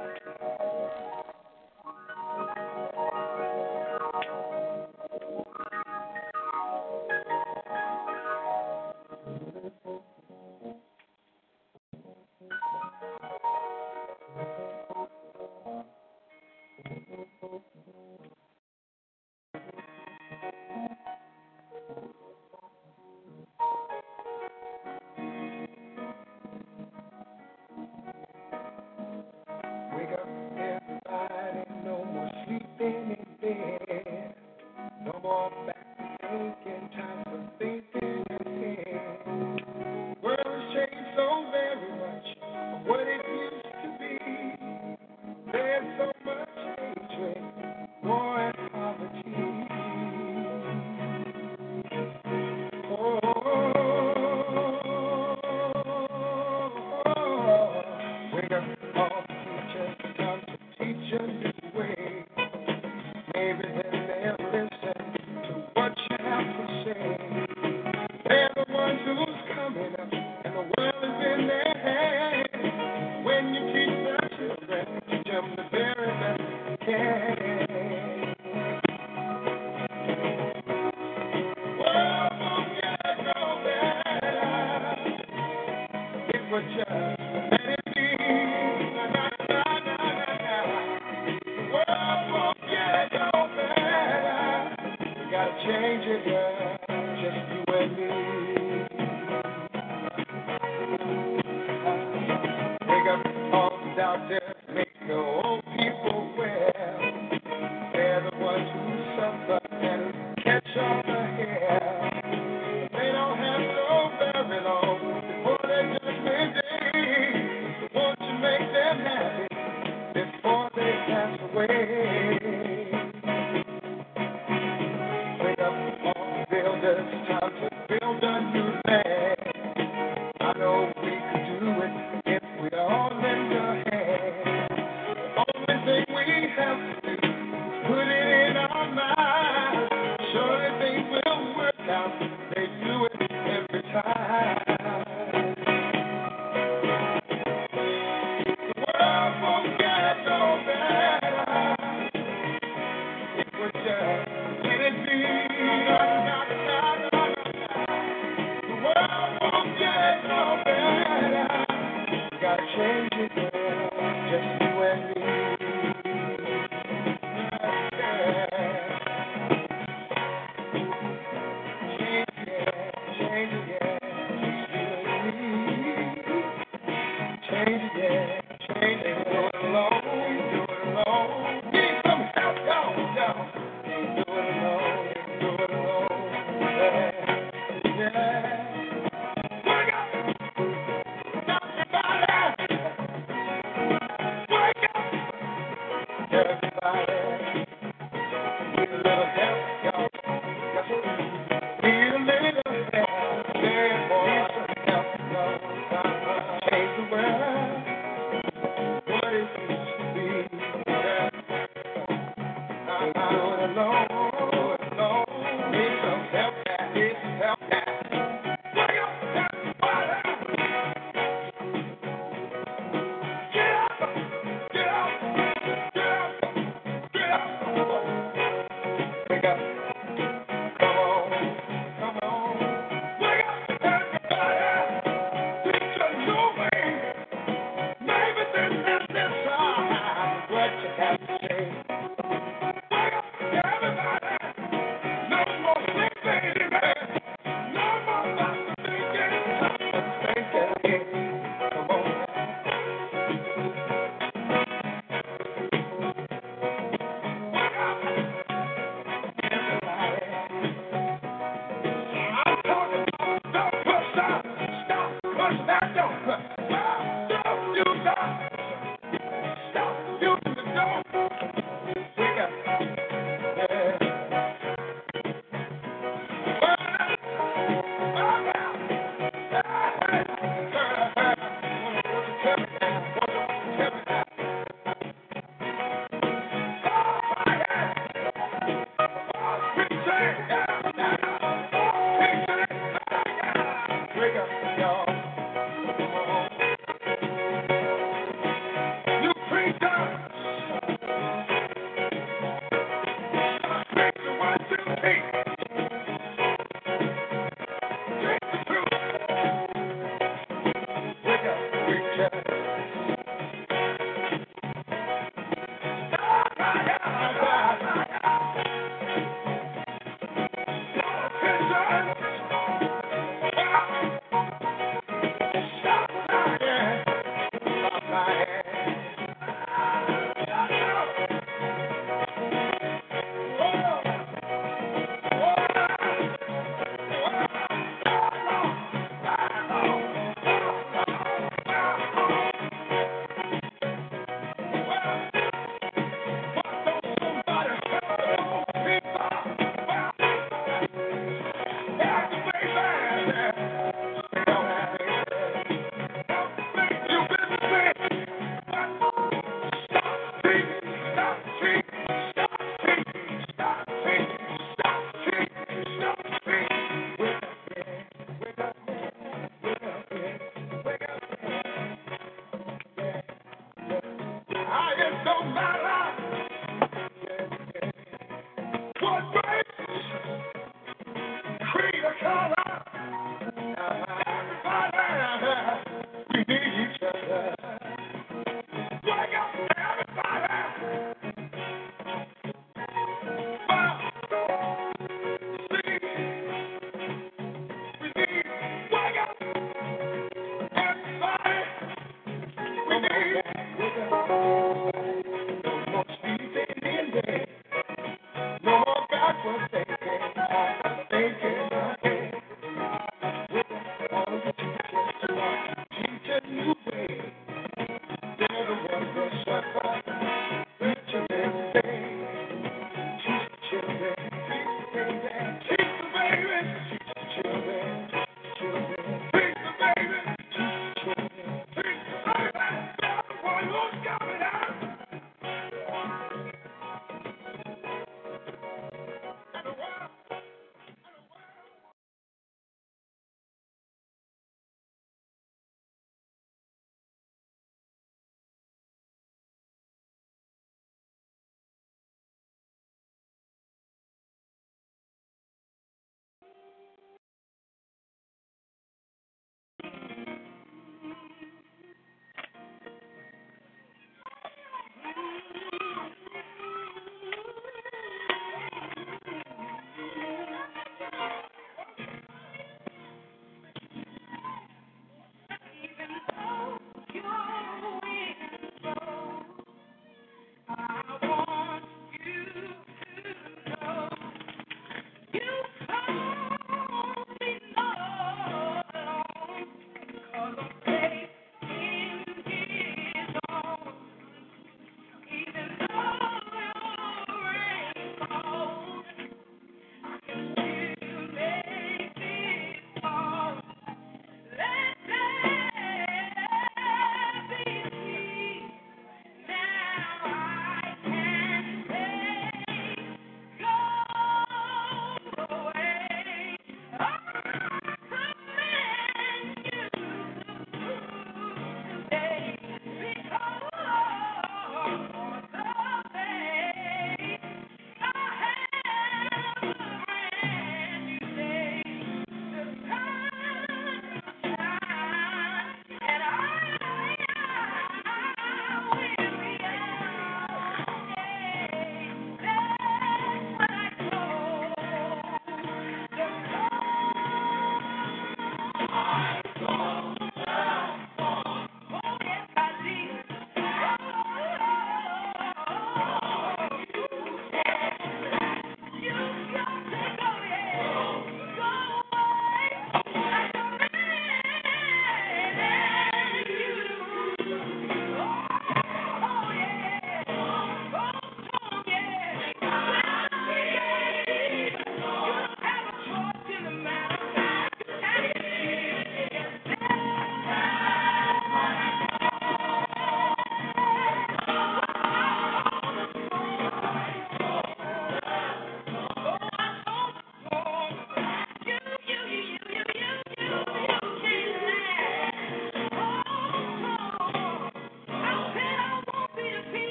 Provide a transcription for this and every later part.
No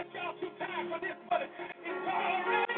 get y'all too tired for this, but it's all around.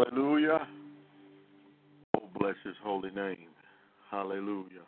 Hallelujah. Oh, bless his holy name. Hallelujah.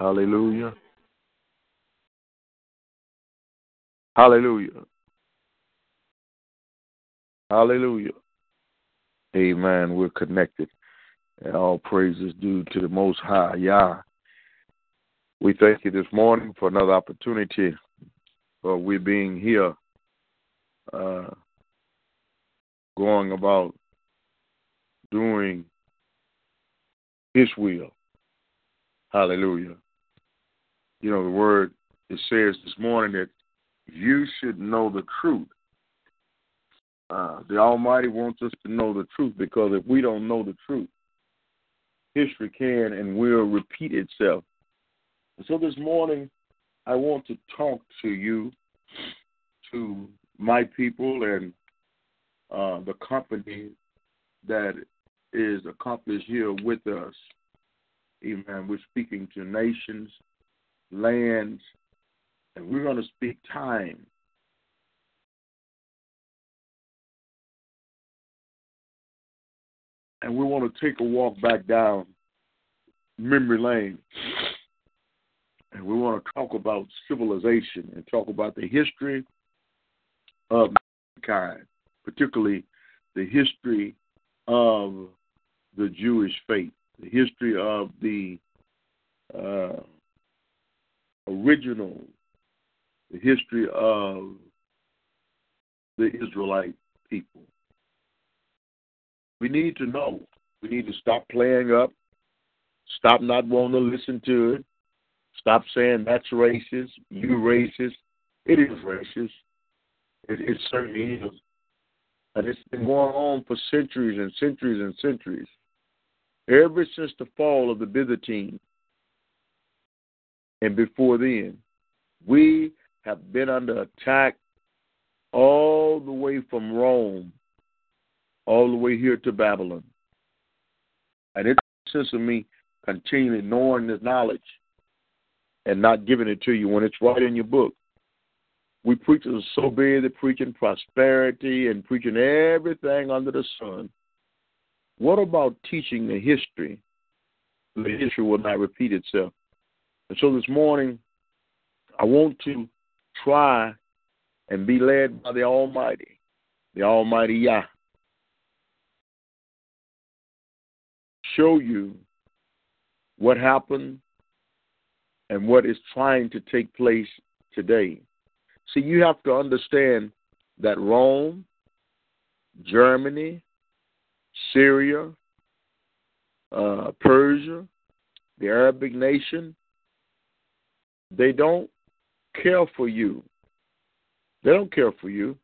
Hallelujah. Hallelujah. Hallelujah. Amen. We're connected. And all praise is due to the Most High, Yah. We thank you this morning for another opportunity for we being here, uh, going about doing His will. Hallelujah. You know, the word, it says this morning that you should know the truth. Uh, the Almighty wants us to know the truth because if we don't know the truth, history can and will repeat itself. And so this morning, I want to talk to you, to my people, and uh, the company that is accomplished here with us. Amen. We're speaking to nations, lands, and we're going to speak time. And we want to take a walk back down memory lane. And we want to talk about civilization and talk about the history of mankind, particularly the history of the Jewish faith, the history of the uh, original, the history of the Israelite people. We need to know. We need to stop playing up, stop not wanting to listen to it, stop saying that's racist, you racist. It is racist. It, it certainly is. And it's been going on for centuries and centuries and centuries. Ever since the fall of the Byzantine and before then, we have been under attack all the way from Rome, all the way here to Babylon. And it's sense of me continually knowing this knowledge and not giving it to you when it's right in your book. We preachers are so busy preaching prosperity and preaching everything under the sun. What about teaching the history? The history will not repeat itself. And so this morning, I want to try and be led by the Almighty, the Almighty Yah. Show you what happened and what is trying to take place today. See, you have to understand that Rome, Germany, Syria, uh, Persia, the Arabic nation, they don't care for you. They don't care for you.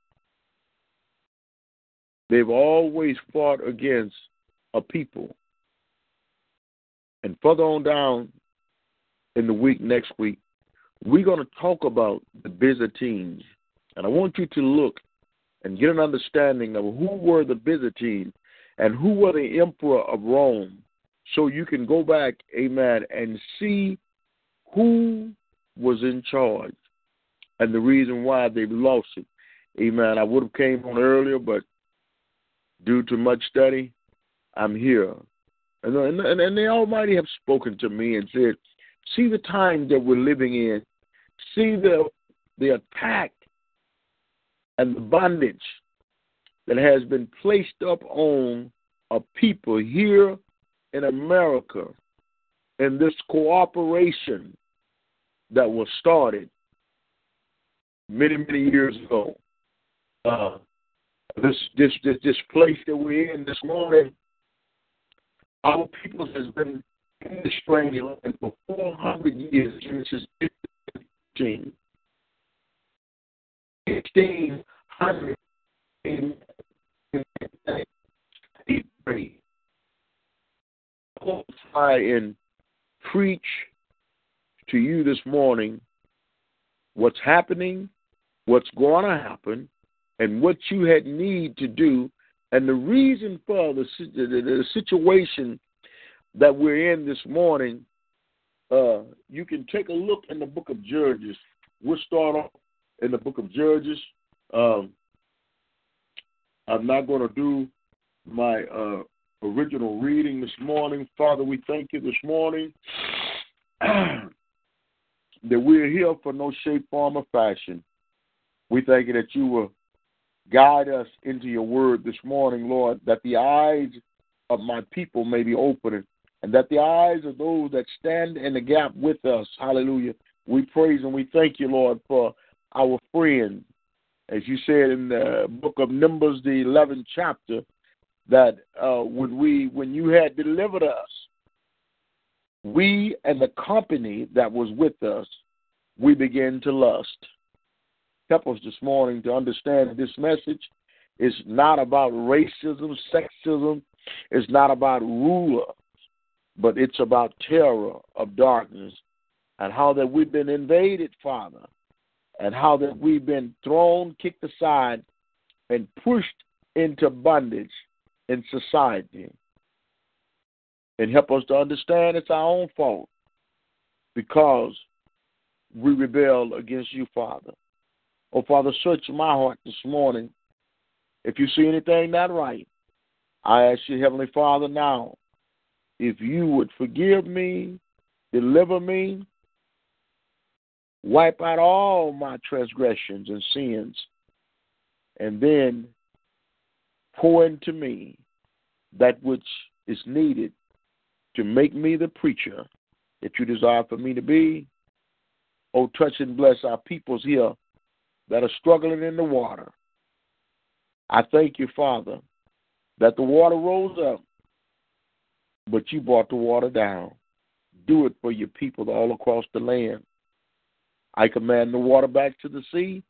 They've always fought against a people. And further on down in the week next week, we're going to talk about the Byzantines. And I want you to look and get an understanding of who were the Byzantines and who were the emperor of Rome so you can go back, amen, and see who was in charge and the reason why they lost it. Amen. I would have came on earlier, but due to much study, I'm here. And, and, and the Almighty have spoken to me and said, see the times that we're living in. See the the attack and the bondage that has been placed up on a people here in America in this cooperation that was started many, many years ago. Uh, this, this this this place that we're in this morning, our people has been in the strange land for 400 years. Genesis 15. 1600 Try and preach to you this morning what's happening, what's going to happen, and what you had need to do, and the reason for the, the, situation that we're in this morning. Uh, you can take a look in the book of Judges. We'll start off in the book of Judges. Um, I'm not going to do my uh, original reading this morning. Father, we thank you this morning that we're here for no shape, form, or fashion. We thank you that you will guide us into your word this morning, Lord, that the eyes of my people may be opened and that the eyes of those that stand in the gap with us, hallelujah, we praise and we thank you, Lord, for our friend. As you said in the book of Numbers, the 11th chapter, that uh, when we when you had delivered us, we and the company that was with us, we begin to lust. Help us this morning to understand this message is not about racism, sexism, it's not about rulers, but it's about terror of darkness and how that we've been invaded, Father, and how that we've been thrown, kicked aside, and pushed into bondage in society. And help us to understand it's our own fault because we rebel against you, Father. Oh, Father, search my heart this morning. If you see anything not right, I ask you, Heavenly Father, now, if you would forgive me, deliver me, wipe out all my transgressions and sins, and then pour into me that which is needed to make me the preacher that you desire for me to be. Oh, touch and bless our peoples here that are struggling in the water. I thank you, Father, that the water rose up, but you brought the water down. Do it for your people all across the land. I command the water back to the sea.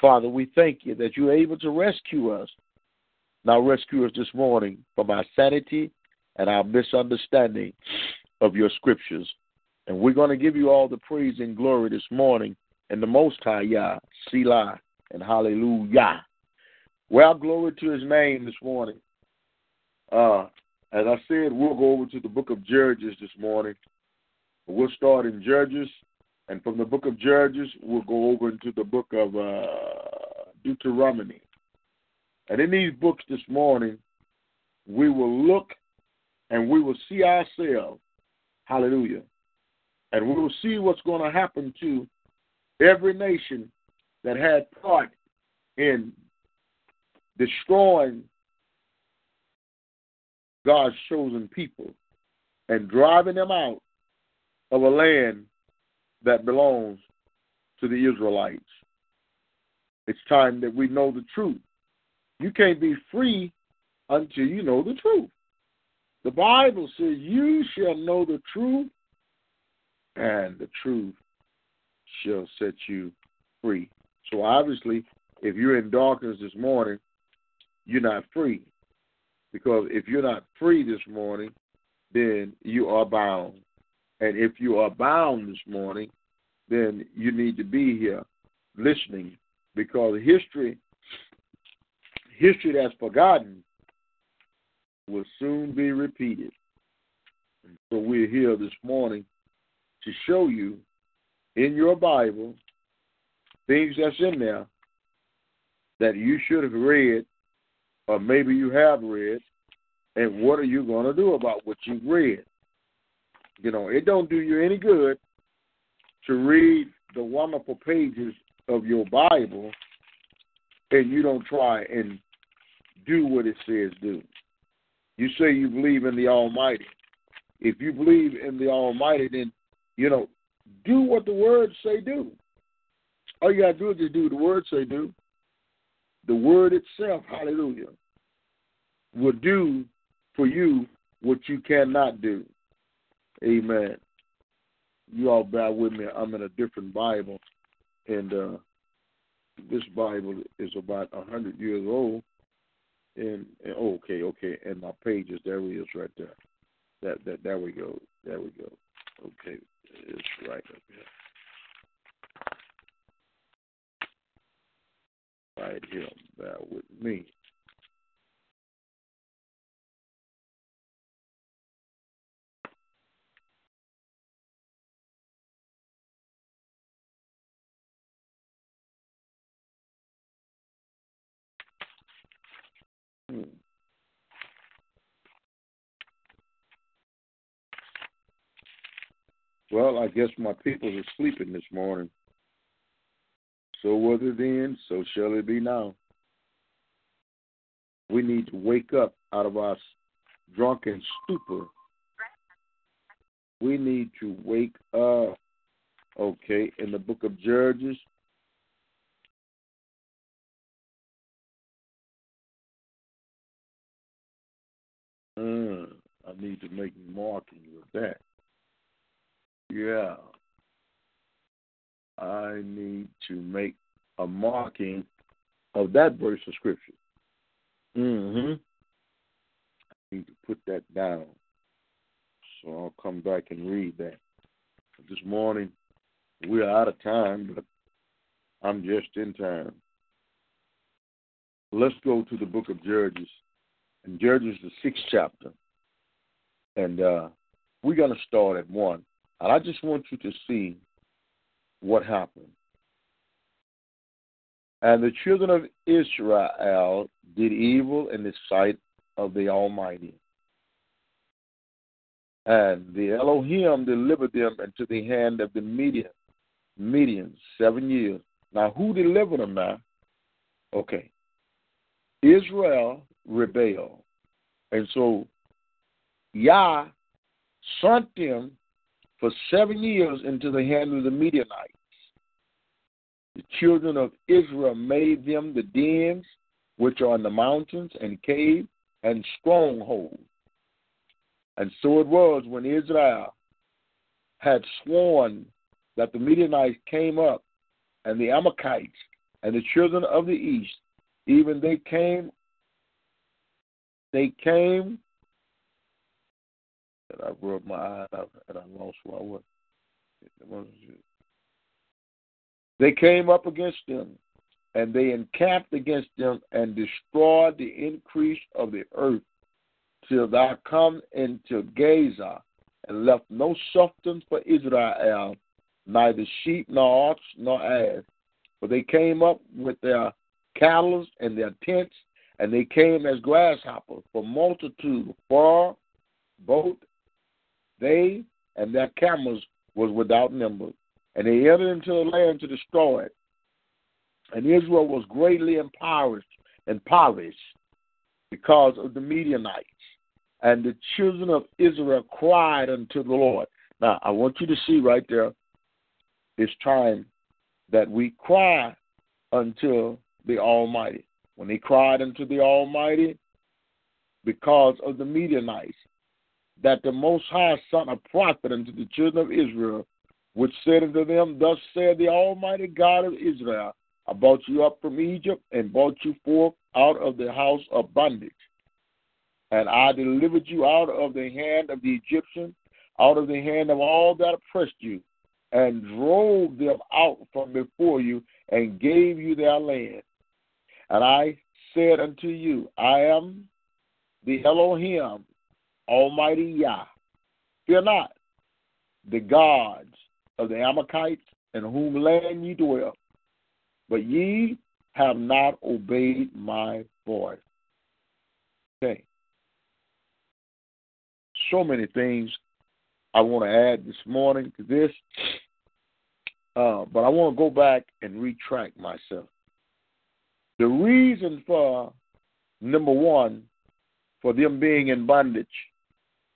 Father, we thank you that you're able to rescue us. Now rescue us this morning from our sanity and our misunderstanding of your scriptures. And we're going to give you all the praise and glory this morning in the Most High Yah, Selah, and Hallelujah. Well, glory to his name this morning. Uh, as I said, we'll go over to the book of Judges this morning. We'll start in Judges, and from the book of Judges, we'll go over into the book of uh, Deuteronomy. And in these books this morning, we will look and we will see ourselves. Hallelujah. And we will see what's going to happen to every nation that had part in destroying God's chosen people and driving them out of a land that belongs to the Israelites. It's time that we know the truth. You can't be free until you know the truth. The Bible says, You shall know the truth, and the truth shall set you free. So obviously, if you're in darkness this morning, you're not free. Because if you're not free this morning, then you are bound. And if you are bound this morning, then you need to be here listening because history history that's forgotten will soon be repeated. So we're here this morning to show you in your Bible things that's in there that you should have read or maybe you have read and what are you going to do about what you've read you know it don't do you any good to read the wonderful pages of your bible and you don't try and do what it says do you say you believe in the almighty if you believe in the almighty then you know do what the words say do. All you gotta do is just do what the words say do. The word itself, hallelujah, will do for you what you cannot do. Amen. You all bear with me. I'm in a different Bible, and uh, this Bible is about a hundred years old. And, and okay, okay, and my pages there he is right there. That that there we go. There we go. Okay, it's right up here. Right here, bear with me. Well, I guess my people are sleeping this morning. So was it then, so shall it be now. We need to wake up out of our drunken stupor. We need to wake up. Okay, in the book of Judges, I need to make marking with that. Yeah. I need to make a marking of that verse of scripture. Mm-hmm. I need to put that down. So I'll come back and read that. This morning we are out of time, but I'm just in time. Let's go to the book of Judges. And Judges, the sixth chapter. And uh, we're going to start at one. And I just want you to see what happened. And the children of Israel did evil in the sight of the Almighty. And the Elohim delivered them into the hand of the Midian, Medians seven years. Now, who delivered them now? Okay. Israel rebelled. And so Yah sent them for seven years into the hand of the Midianites. The children of Israel made them the dens which are in the mountains and caves and strongholds. And so it was when Israel had sworn that the Midianites came up, and the Amalekites and the children of the east, even they came, they came and I rubbed my eyes out and I lost where I was. They came up against them, and they encamped against them and destroyed the increase of the earth till thou come into Gaza, and left no substance for Israel, neither sheep nor ox nor ass. For they came up with their cattle and their tents, and they came as grasshoppers for multitude, far both they and their camels was without number. And they entered into the land to destroy it. And Israel was greatly impoverished, impoverished because of the Midianites. And the children of Israel cried unto the Lord. Now, I want you to see right there, it's time that we cry unto the Almighty. When they cried unto the Almighty because of the Midianites, that the Most High sent a prophet unto the children of Israel, which said unto them, Thus said the Almighty God of Israel, I brought you up from Egypt and brought you forth out of the house of bondage. And I delivered you out of the hand of the Egyptians, out of the hand of all that oppressed you, and drove them out from before you, and gave you their land. And I said unto you, I am the Elohim, Almighty Yah. Fear not the gods of the Amalekites in whom land ye dwell, but ye have not obeyed my voice. Okay. So many things I want to add this morning to this, uh, but I want to go back and retract myself. The reason for number one, for them being in bondage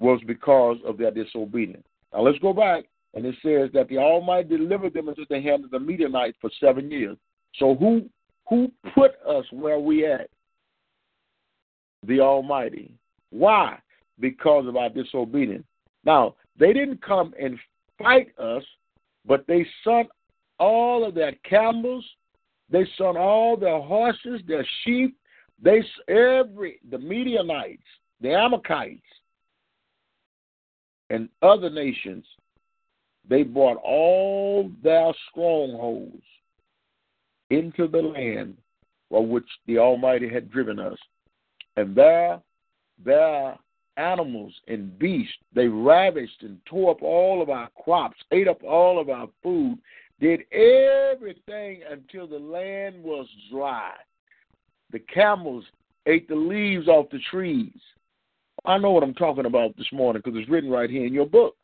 was because of their disobedience. Now let's go back, and it says that the Almighty delivered them into the hand of the Midianites for seven years. So who who put us where we at? The Almighty. Why? Because of our disobedience. Now they didn't come and fight us, but they sent all of their camels, they sent all their horses, their sheep, they every the Midianites, the Amalekites, and other nations, they brought all their strongholds into the land from which the Almighty had driven us. And there, their animals and beasts, they ravished and tore up all of our crops, ate up all of our food, did everything until the land was dry. The camels ate the leaves off the trees. I know what I'm talking about this morning because it's written right here in your book.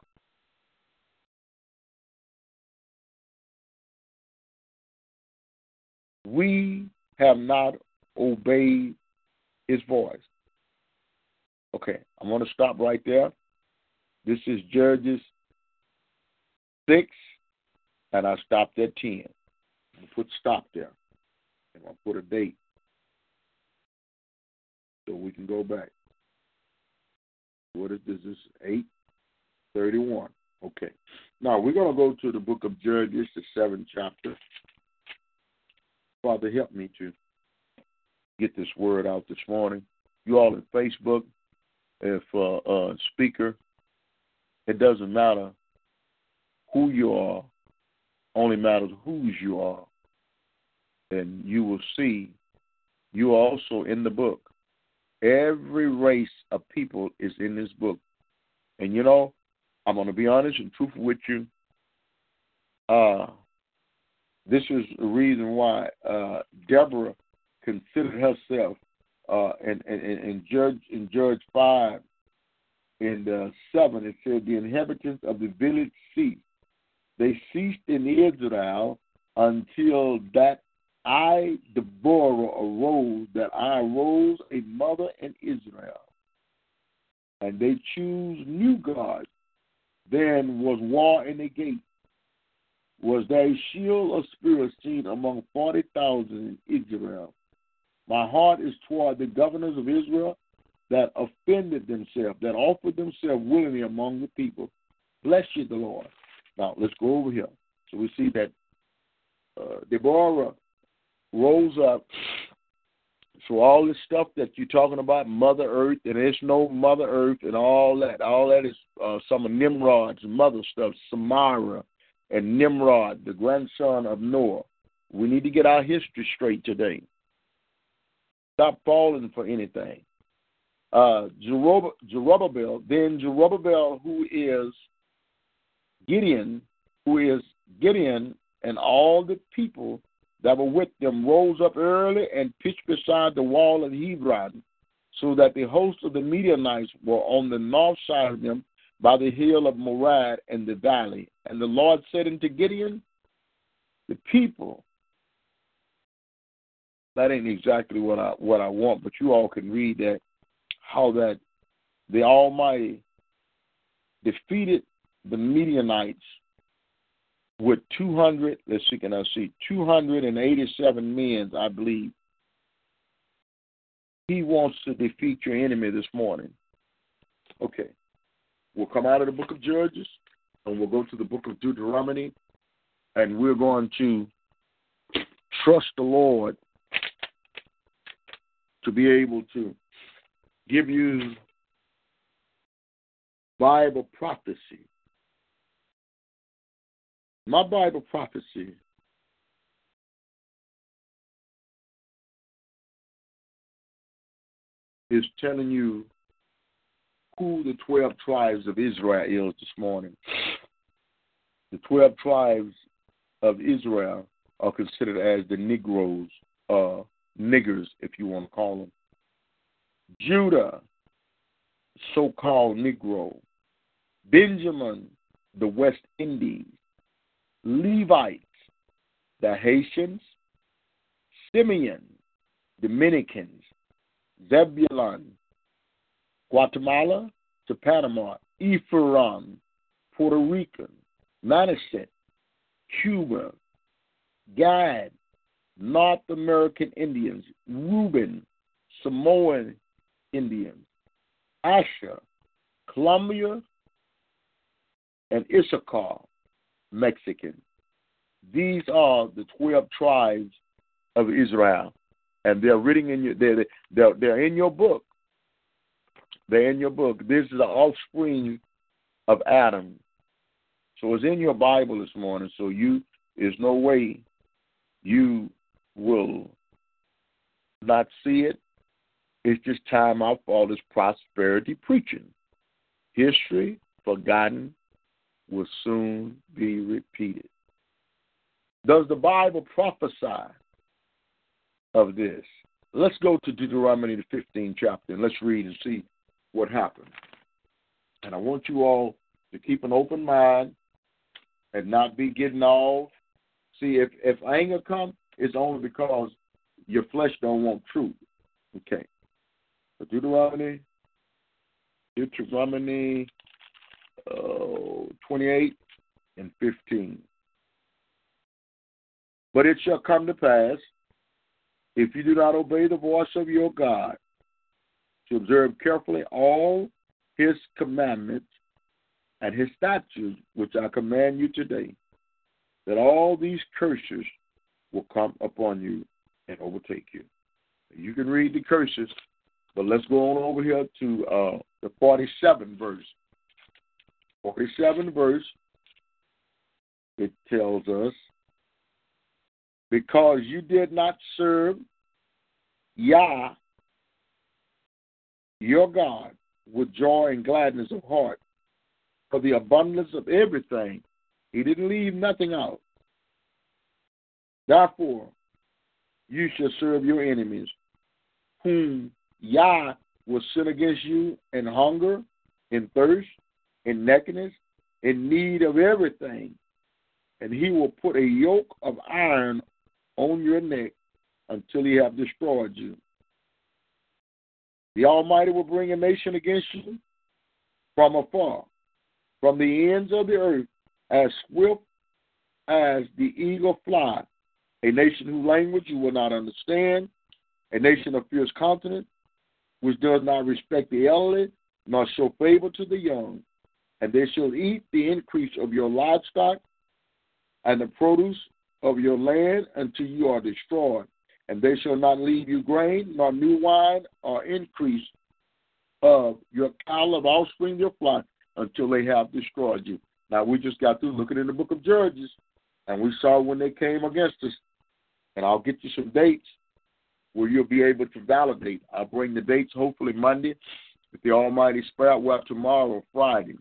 We have not obeyed his voice. Okay, I'm going to stop right there. This is Judges 6, and I stopped at 10. I'm put stop there. And I'll put a date so we can go back. What is this? Is 831. Okay. Now we're going to go to the book of Judges, the seventh chapter. Father, help me to get this word out this morning. You all in Facebook, if uh, uh, speaker, it doesn't matter who you are, only matters whose you are. And you will see you are also in the book. Every race of people is in this book. And you know, I'm going to be honest and truthful with you. Uh, this is the reason why uh, Deborah considered herself uh, and, and, in Judge in Judge five and uh, seven. It said the inhabitants of the village ceased. They ceased in Israel until that I, Deborah, arose, that I arose a mother in Israel. And they choose new gods. Then was war in the gate. Was there a shield of spirit seen among 40,000 in Israel? My heart is toward the governors of Israel that offended themselves, that offered themselves willingly among the people. Bless you, the Lord. Now, let's go over here. So we see that uh, Deborah rose up. So all this stuff that you're talking about, Mother Earth, and there's no Mother Earth and all that. All that is uh, some of Nimrod's mother stuff, Samara and Nimrod, the grandson of Noah. We need to get our history straight today. Stop falling for anything. Uh, Zerubbabel, then Zerubbabel, who is Gideon, who is Gideon, and all the people that were with them rose up early and pitched beside the wall of Hebron, so that the host of the Midianites were on the north side of them by the hill of Morad and the valley. And the Lord said unto Gideon, The people that ain't exactly what I what I want, but you all can read that how that the Almighty defeated the Midianites with 200, let's see, can I see, 287 men, I believe. He wants to defeat your enemy this morning. Okay. We'll come out of the book of Judges and we'll go to the book of Deuteronomy and we're going to trust the Lord to be able to give you Bible prophecy. My Bible prophecy is telling you who the 12 tribes of Israel is this morning. The 12 tribes of Israel are considered as the Negroes, uh, niggers, if you want to call them. Judah, so called Negro. Benjamin, the West Indies. Levites, the Haitians. Simeon, Dominicans. Zebulun, Guatemala to Panama. Ephraim, Puerto Rican. Manasseh, Cuba. Gad, North American Indians, Reuben, Seminole Indians, Asher, Colombia, and Issachar, Mexican. These are the 12 tribes of Israel, and they're written in your they're, they're, they're in your book. They're in your book. This is the offspring of Adam. So it's in your Bible this morning. So you there's no way you will not see it. It's just time out for all this prosperity preaching. History forgotten will soon be repeated. Does the Bible prophesy of this? Let's go to Deuteronomy, the 15th chapter, and let's read and see what happened. And I want you all to keep an open mind and not be getting off. See, if, if anger comes, it's only because your flesh don't want truth. Okay. Deuteronomy, Deuteronomy uh, 28 and 15. But it shall come to pass, if you do not obey the voice of your God, to observe carefully all his commandments and his statutes, which I command you today, that all these curses will come upon you and overtake you. You can read the curses, but let's go on over here to uh, the 47 verse. 47 verse, it tells us, because you did not serve Yah, your God, with joy and gladness of heart, for the abundance of everything. He didn't leave nothing out. Therefore, you shall serve your enemies, whom Yah will sin against you in hunger, in thirst, in nakedness, in need of everything. And he will put a yoke of iron on your neck until he have destroyed you. The Almighty will bring a nation against you from afar, from the ends of the earth, as swift as the eagle fly, a nation whose language you will not understand, a nation of fierce continent, which does not respect the elderly, nor show favor to the young. And they shall eat the increase of your livestock and the produce of your land until you are destroyed. And they shall not leave you grain, nor new wine, or increase of your cattle of offspring, your flock, until they have destroyed you. Now, we just got through looking in the book of Judges, and we saw when they came against us. And I'll get you some dates where you'll be able to validate. I'll bring the dates hopefully Monday. If the Almighty spare, well, tomorrow, Friday.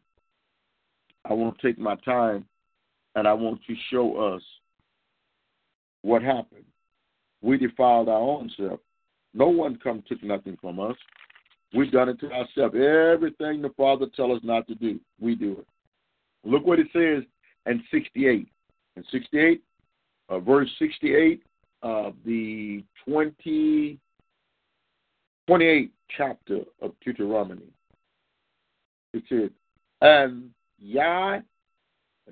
I want to take my time and I want you to show us what happened. We defiled our own self. No one come took nothing from us. We've done it to ourselves. Everything the Father tell us not to do, we do it. Look what it says in 68. In 68, uh, verse 68 of the 20, 28th chapter of Deuteronomy. It says, And Yah,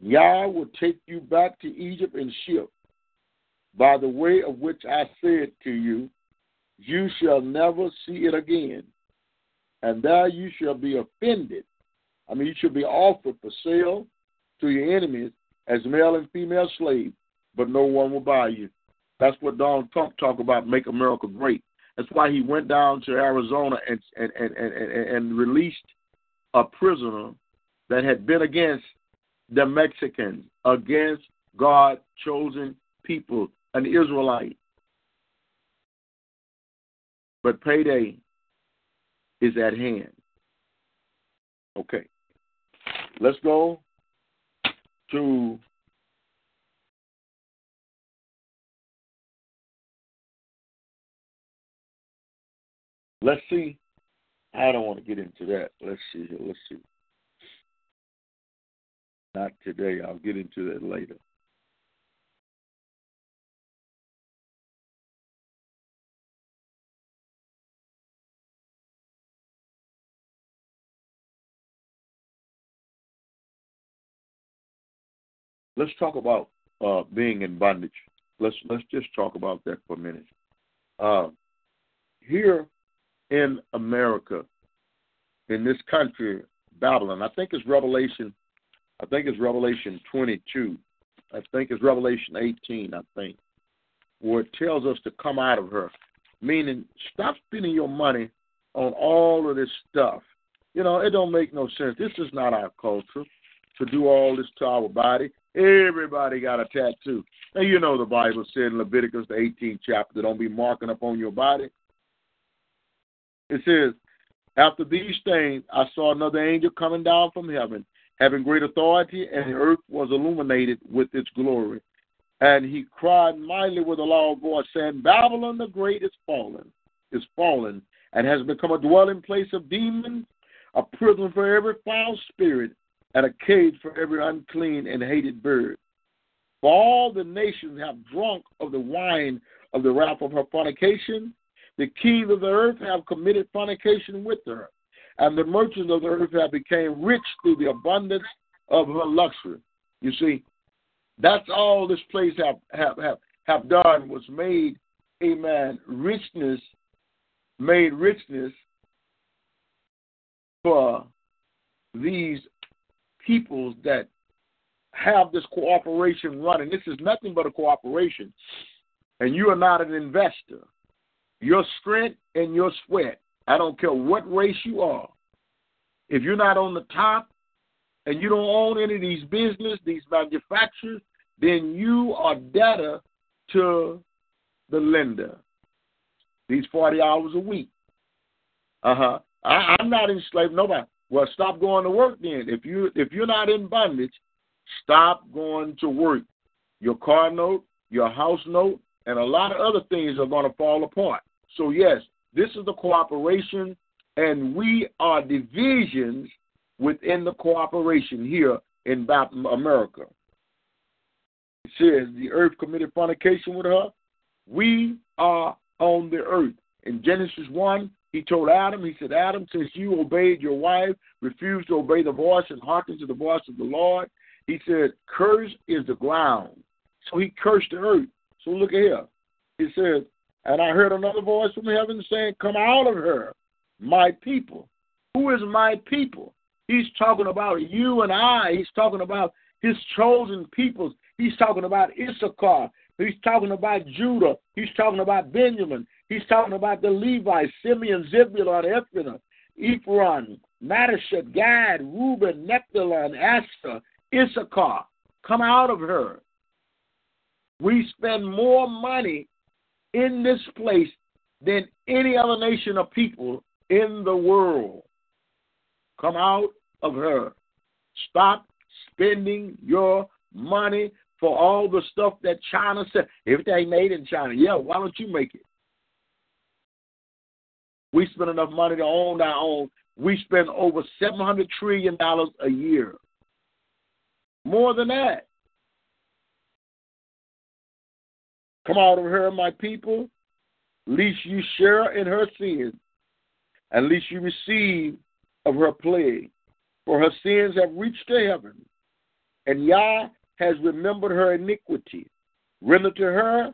Yah will take you back to Egypt in ship by the way of which I said to you, you shall never see it again. And there you shall be offended. I mean, you shall be offered for sale to your enemies as male and female slaves, but no one will buy you. That's what Donald Trump talked about, make America great. That's why he went down to Arizona and, and, and, and, and released a prisoner that had been against the Mexicans, against God chosen people, an Israelite. But payday is at hand. Okay. Let's go to Let's see. I don't want to get into that. Let's see here. Let's see. Not today. I'll get into that later. let's talk about uh, being in bondage. Let's let's just talk about that for a minute. Uh, here in America, in this country, Babylon, I think it's Revelation. I think it's Revelation 22. I think it's Revelation 18. I think where it tells us to come out of her, meaning stop spending your money on all of this stuff. You know, it don't make no sense. This is not our culture to do all this to our body. Everybody got a tattoo. And you know the Bible said in Leviticus, the 18th chapter, don't be marking up on your body. It says, After these things, I saw another angel coming down from heaven, having great authority, and the earth was illuminated with its glory. And he cried mightily with a loud voice, saying, Babylon the Great is fallen, is fallen, and has become a dwelling place of demons, a prison for every foul spirit, and a cage for every unclean and hated bird. For all the nations have drunk of the wine of the wrath of her fornication. The kings of the earth have committed fornication with her, and the merchants of the earth have become rich through the abundance of her luxury. You see, that's all this place have have have, have done was made, amen, richness, made richness for these peoples that have this cooperation running. This is nothing but a cooperation. And you are not an investor. Your strength and your sweat, I don't care what race you are, if you're not on the top and you don't own any of these business, these manufacturers, then you are debtor to the lender. These 40 hours a week. Uh huh. I'm not enslaved nobody. Well, stop going to work then. If you if you're not in bondage, stop going to work. Your car note, your house note, and a lot of other things are going to fall apart. So yes, this is the cooperation, and we are divisions within the cooperation here in America. It says the earth committed fornication with her. We are on the earth. In Genesis 1, he told Adam, he said, Adam, since you obeyed your wife, refused to obey the voice and hearkened to the voice of the Lord, he said, Cursed is the ground. So he cursed the earth. So look at here. He says, And I heard another voice from heaven saying, Come out of her, my people. Who is my people? He's talking about you and I. He's talking about his chosen peoples. He's talking about Issachar. He's talking about Judah. He's talking about Benjamin. He's talking about the Levites, Simeon, Zebulun, Ephraim, Ephraim, Manasseh, Gad, Reuben, Naphtali, Asher, Issachar. Come out of her. We spend more money in this place than any other nation of people in the world. Come out of her. Stop spending your money for all the stuff that China said. Everything made in China. Yeah, why don't you make it? We spend enough money to own our own. We spend over $700 trillion a year. More than that. Come out of her, my people, lest you share in her sins, and lest you receive of her plague. For her sins have reached to heaven, and Yah has remembered her iniquity. Render to her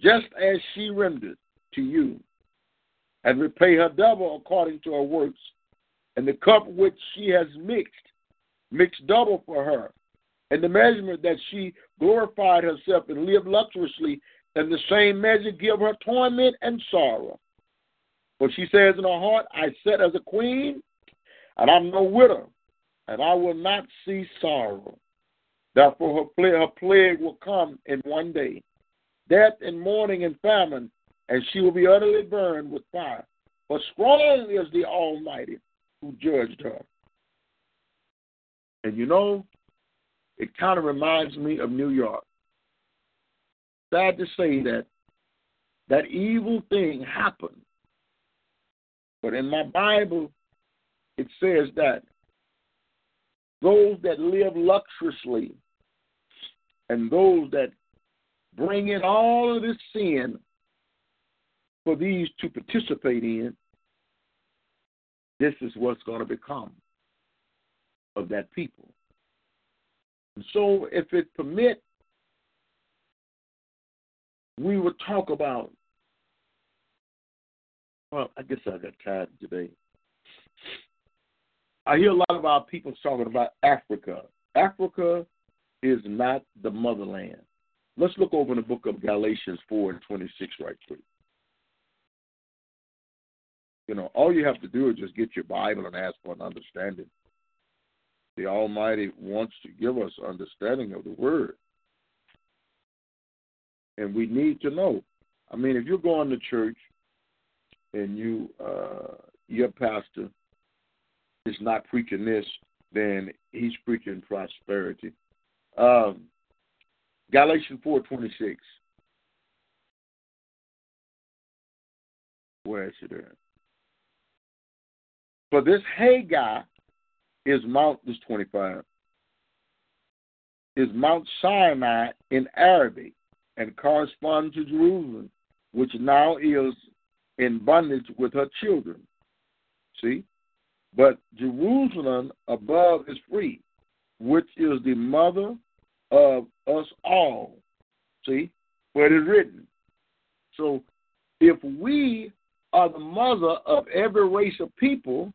just as she rendered to you, and repay her double according to her works. And the cup which she has mixed, mix double for her. And the measurement that she glorified herself and lived luxuriously, and the same measure give her torment and sorrow. For she says in her heart, I sat as a queen, and I'm no widow, and I will not see sorrow. Therefore, her plague, her plague will come in one day death and mourning and famine, and she will be utterly burned with fire. For strong is the Almighty who judged her. And you know, it kind of reminds me of New York. Sad to say that that evil thing happened. But in my Bible, it says that those that live luxuriously and those that bring in all of this sin for these to participate in, this is what's going to become of that people. And so, if it permit, we would talk about. Well, I guess I got time today. I hear a lot of our people talking about Africa. Africa is not the motherland. Let's look over in the book of Galatians 4 and 26 right quick. You know, all you have to do is just get your Bible and ask for an understanding. The Almighty wants to give us understanding of the Word. And we need to know. I mean, if you're going to church and you uh, your pastor is not preaching this, then he's preaching prosperity. Um, Galatians four twenty six. Where is it at? For this Hagar is Mount this twenty five. is Mount Sinai in Arabic and corresponds to Jerusalem, which now is in bondage with her children. See? But Jerusalem above is free, which is the mother of us all. See? Where it is written. So if we are the mother of every race of people,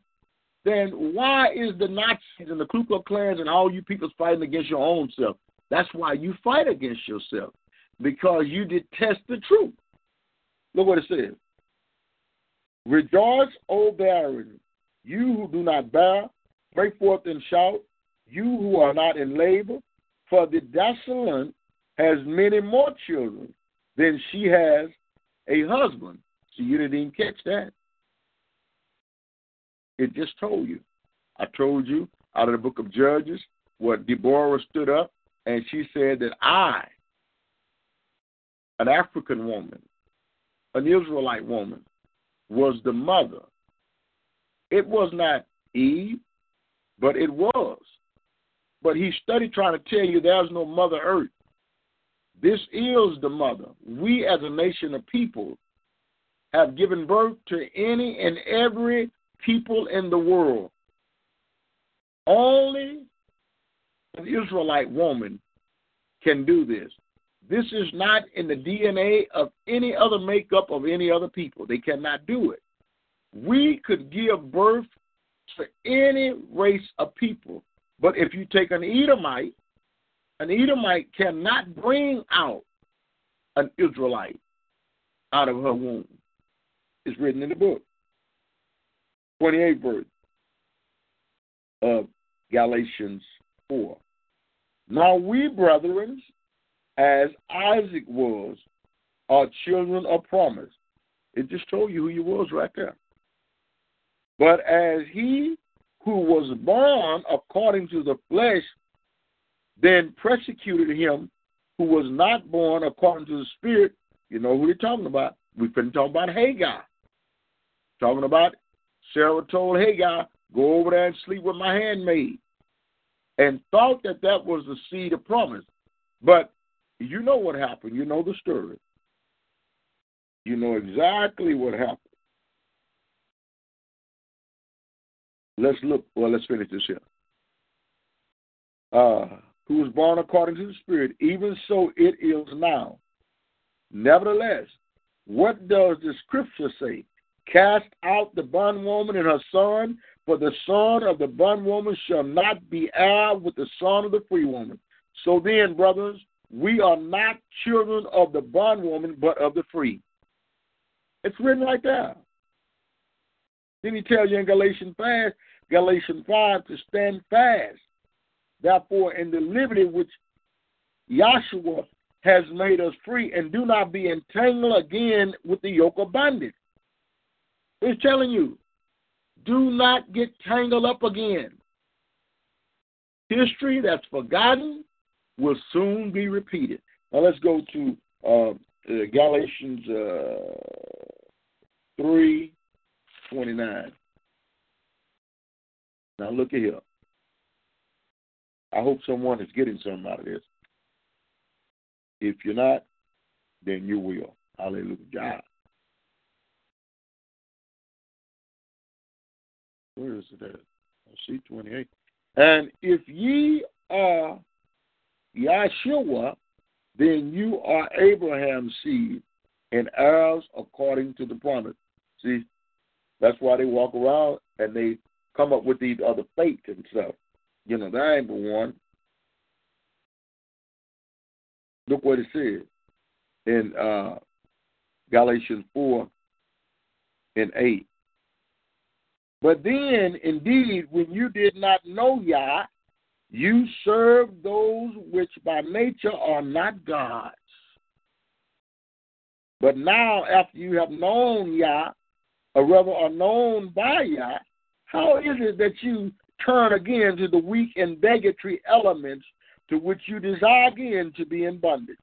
then why is the Nazis and the Ku Klux Klans and all you people fighting against your own self? That's why you fight against yourself because you detest the truth. Look what it says. Rejoice, O barren, you who do not bear, break forth and shout, you who are not in labor, for the desolate has many more children than she has a husband. So you didn't even catch that. It just told you. I told you out of the book of Judges what Deborah stood up and she said that I, an African woman, an Israelite woman, was the mother. It was not Eve, but it was. But he studied trying to tell you there's no Mother Earth. This is the mother. We, as a nation of people, have given birth to any and every people in the world. Only an Israelite woman can do this. This is not in the DNA of any other makeup of any other people. They cannot do it. We could give birth to any race of people, but if you take an Edomite, an Edomite cannot bring out an Israelite out of her womb. It's written in the book. 28 verse of Galatians 4. Now we, brethren, as Isaac was, are children of promise. It just told you who you was right there. But as he who was born according to the flesh then persecuted him who was not born according to the spirit, you know who they're talking about. We've been talking about Hagar. Talking about Sarah told Hagar, go over there and sleep with my handmaid. And thought that that was the seed of promise. But you know what happened. You know the story. You know exactly what happened. Let's look. Well, let's finish this here. Uh, who was born according to the Spirit, even so it is now. Nevertheless, what does the scripture say? Cast out the bondwoman and her son, for the son of the bondwoman shall not be heir with the son of the free woman. So then, brothers, we are not children of the bondwoman, but of the free. It's written right there. Then he tells you in Galatians 5, Galatians 5 to stand fast. Therefore, in the liberty which Yahshua has made us free, and do not be entangled again with the yoke of bondage. He's telling you, do not get tangled up again. History that's forgotten will soon be repeated. Now let's go to uh, Galatians uh, three twenty nine. Now look at here. I hope someone is getting something out of this. If you're not, then you will. Hallelujah. Where is it at? C twenty eight. And if ye are Yahshua, then you are Abraham's seed and heirs according to the promise. See, that's why they walk around and they come up with these other faiths and stuff. You know, that ain't the one. Look what it says in uh, Galatians 4 and 8. But then, indeed, when you did not know Yah, you serve those which by nature are not gods. But now, after you have known Yah, or rather are known by Yah, how is it that you turn again to the weak and bigotry elements to which you desire again to be in bondage?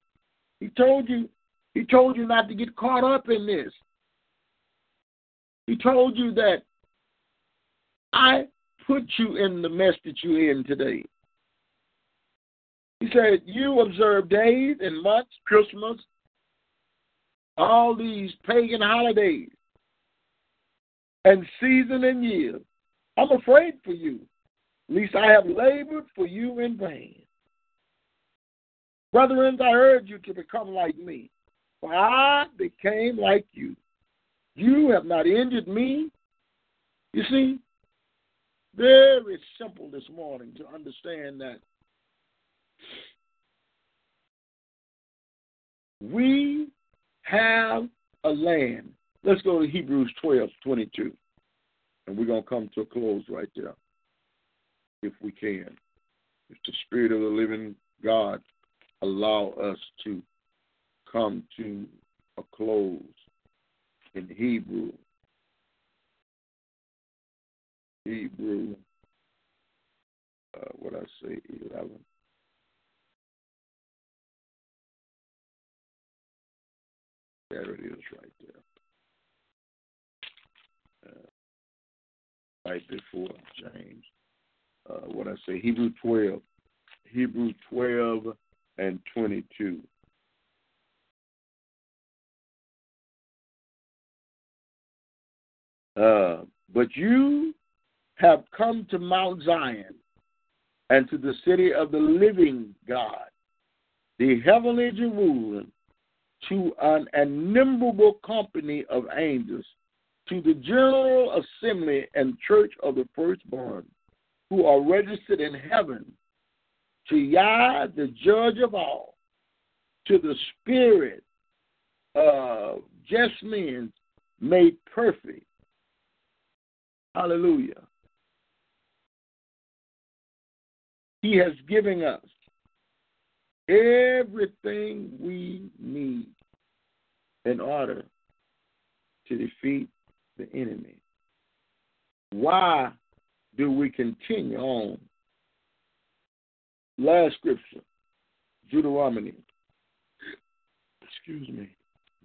He told you, he told you not to get caught up in this. He told you that I put you in the mess that you're in today. He said, You observe days and months, Christmas, all these pagan holidays, and season and years. I'm afraid for you, least I have labored for you in vain. Brethren, I urge you to become like me, for I became like you. You have not injured me. You see, very simple this morning to understand that we have a land. Let's go to Hebrews 12 22. And we're going to come to a close right there, if we can. If the Spirit of the living God allow us to come to a close in Hebrew. Hebrew, uh, what I say, 11. There it is right there. Uh, right before James. Uh, what I say, Hebrew 12. Hebrew 12 and 22. Uh, but you have come to Mount Zion and to the city of the living God, the heavenly Jerusalem, to an innumerable company of angels, to the general assembly and church of the firstborn, who are registered in heaven, to Yah, the judge of all, to the spirit of just men made perfect. Hallelujah. He has given us everything we need in order to defeat the enemy. Why do we continue on? Last scripture, Deuteronomy. Excuse me.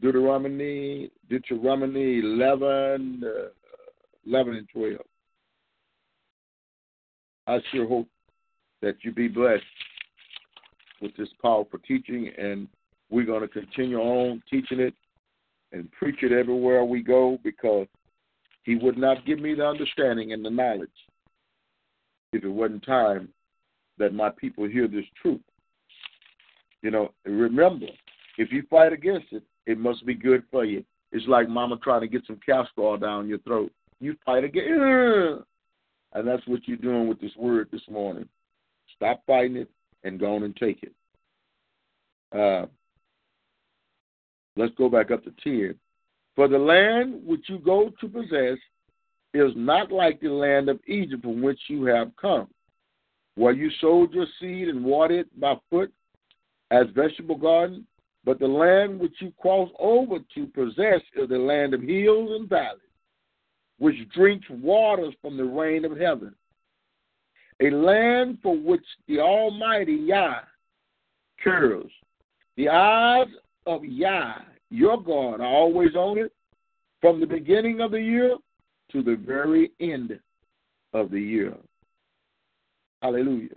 Deuteronomy, Deuteronomy 11, uh, 11 and 12. I sure hope that you be blessed with this powerful teaching, and we're going to continue on teaching it and preach it everywhere we go because He would not give me the understanding and the knowledge if it wasn't time that my people hear this truth. You know, remember, if you fight against it, it must be good for you. It's like mama trying to get some castor oil down your throat. You fight against it. and that's what you're doing with this word this morning. Stop fighting it and gone and take it. Uh, let's go back up to 10. For the land which you go to possess is not like the land of Egypt from which you have come, where you sowed your seed and watered it by foot as vegetable garden. But the land which you cross over to possess is the land of hills and valleys, which drinks waters from the rain of heaven a land for which the Almighty Yah cares. The eyes of Yah, your God, are always on it from the beginning of the year to the very end of the year. Hallelujah.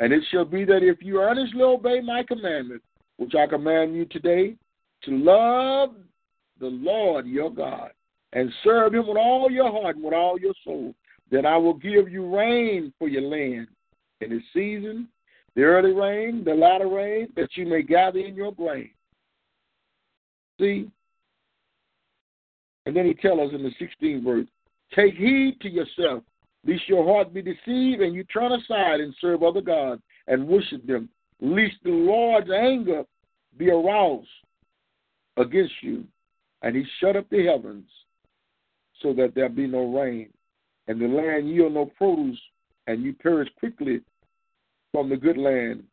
And it shall be that if you earnestly obey my commandment, which I command you today, to love the Lord your God and serve him with all your heart and with all your soul, then I will give you rain for your land in its season, the early rain, the latter rain, that you may gather in your grain. See? And then he tells us in the 16th verse, Take heed to yourself, lest your heart be deceived, and you turn aside and serve other gods and worship them, lest the Lord's anger be aroused against you, and he shut up the heavens so that there be no rain and the land yield no produce, and you perish quickly from the good land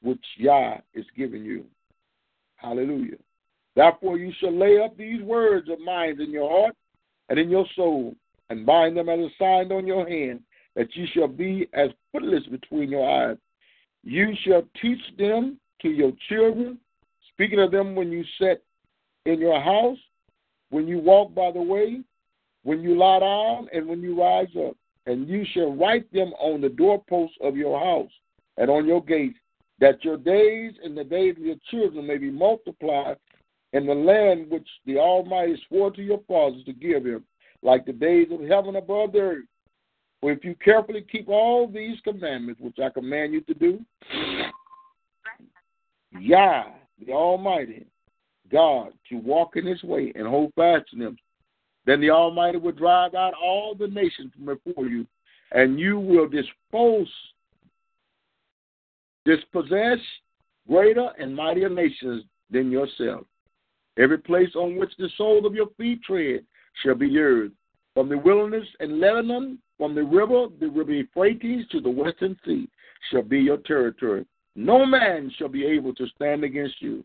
which Yah is giving you. Hallelujah. Therefore, you shall lay up these words of mine in your heart and in your soul, and bind them as a sign on your hand, that you shall be as footless between your eyes. You shall teach them to your children, speaking of them when you sit in your house, when you walk by the way, when you lie down and when you rise up. And you shall write them on the doorposts of your house and on your gates. that your days and the days of your children may be multiplied in the land which the Almighty swore to your fathers to give him, like the days of heaven above the earth. For if you carefully keep all these commandments which I command you to do, Yah, the Almighty, God, to walk in his way and hold fast to him, then the Almighty will drive out all the nations from before you, and you will dispose, dispossess greater and mightier nations than yourself. Every place on which the soles of your feet tread shall be yours. From the wilderness and Lebanon, from the river, the river Euphrates to the western sea, shall be your territory. No man shall be able to stand against you.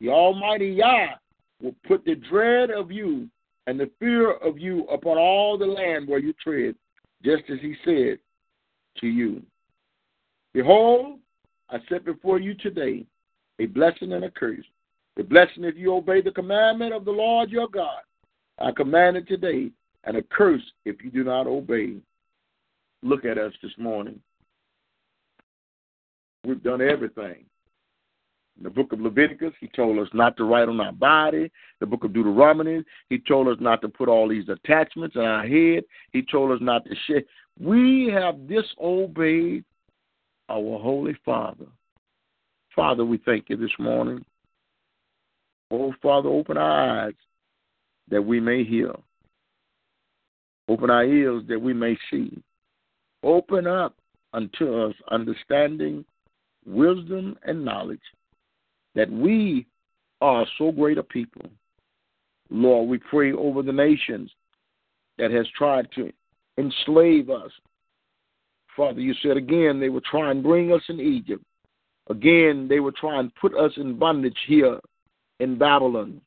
The Almighty Yah will put the dread of you and the fear of you upon all the land where you tread, just as he said to you. Behold, I set before you today a blessing and a curse. The blessing if you obey the commandment of the Lord your God. I command it today, and a curse if you do not obey. Look at us this morning. We've done everything. In the book of Leviticus, he told us not to write on our body. The book of Deuteronomy, he told us not to put all these attachments in our head. He told us not to share. We have disobeyed our Holy Father. Father, we thank you this morning. Oh, Father, open our eyes that we may hear. Open our ears that we may see. Open up unto us understanding, wisdom, and knowledge that we are so great a people. Lord, we pray over the nations that has tried to enslave us. Father, you said again they would try and bring us in Egypt. Again, they would try and put us in bondage here in Babylon.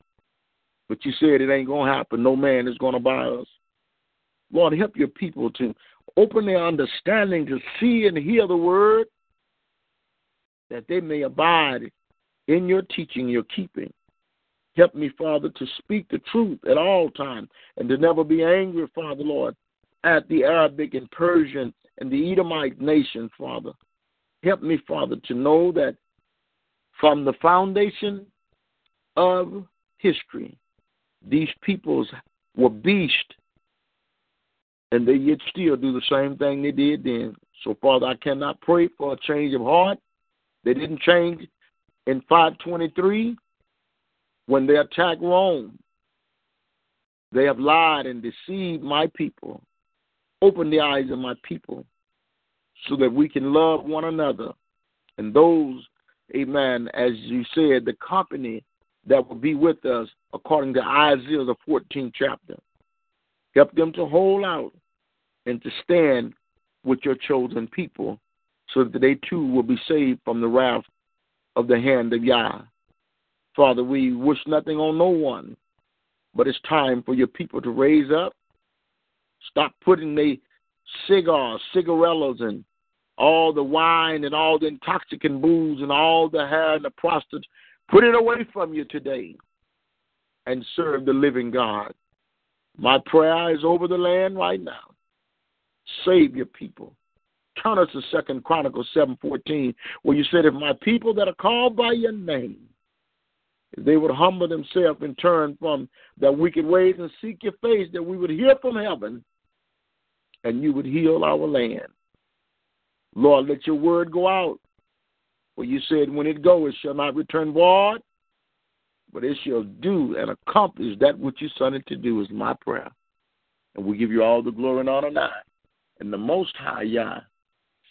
But you said it ain't going to happen. No man is going to buy us. Lord, help your people to open their understanding to see and hear the word that they may abide in your teaching, your keeping. Help me, Father, to speak the truth at all times and to never be angry, Father, Lord, at the Arabic and Persian and the Edomite nation, Father. Help me, Father, to know that from the foundation of history, these peoples were beasts, and they yet still do the same thing they did then. So, Father, I cannot pray for a change of heart. They didn't change in 523 when they attacked Rome. They have lied and deceived my people. Open the eyes of my people so that we can love one another. And those, amen, as you said, the company that will be with us according to Isaiah, the 14th chapter. Help them to hold out and to stand with your chosen people so that they too will be saved from the wrath of the hand of Yah. Father, we wish nothing on no one, but it's time for your people to raise up. Stop putting the cigars, cigarillos, and all the wine and all the intoxicant booze and all the hair and the prostitutes. Put it away from you today and serve the living God. My prayer is over the land right now. Save your people. Turn us to Second Chronicles seven fourteen, where you said, "If my people that are called by your name, if they would humble themselves and turn from their wicked ways and seek your face, that we would hear from heaven, and you would heal our land." Lord, let your word go out. For you said, when it goes, it shall not return void, but it shall do and accomplish that which you sent it to do, is my prayer. And we give you all the glory and honor now. And the Most High Yah,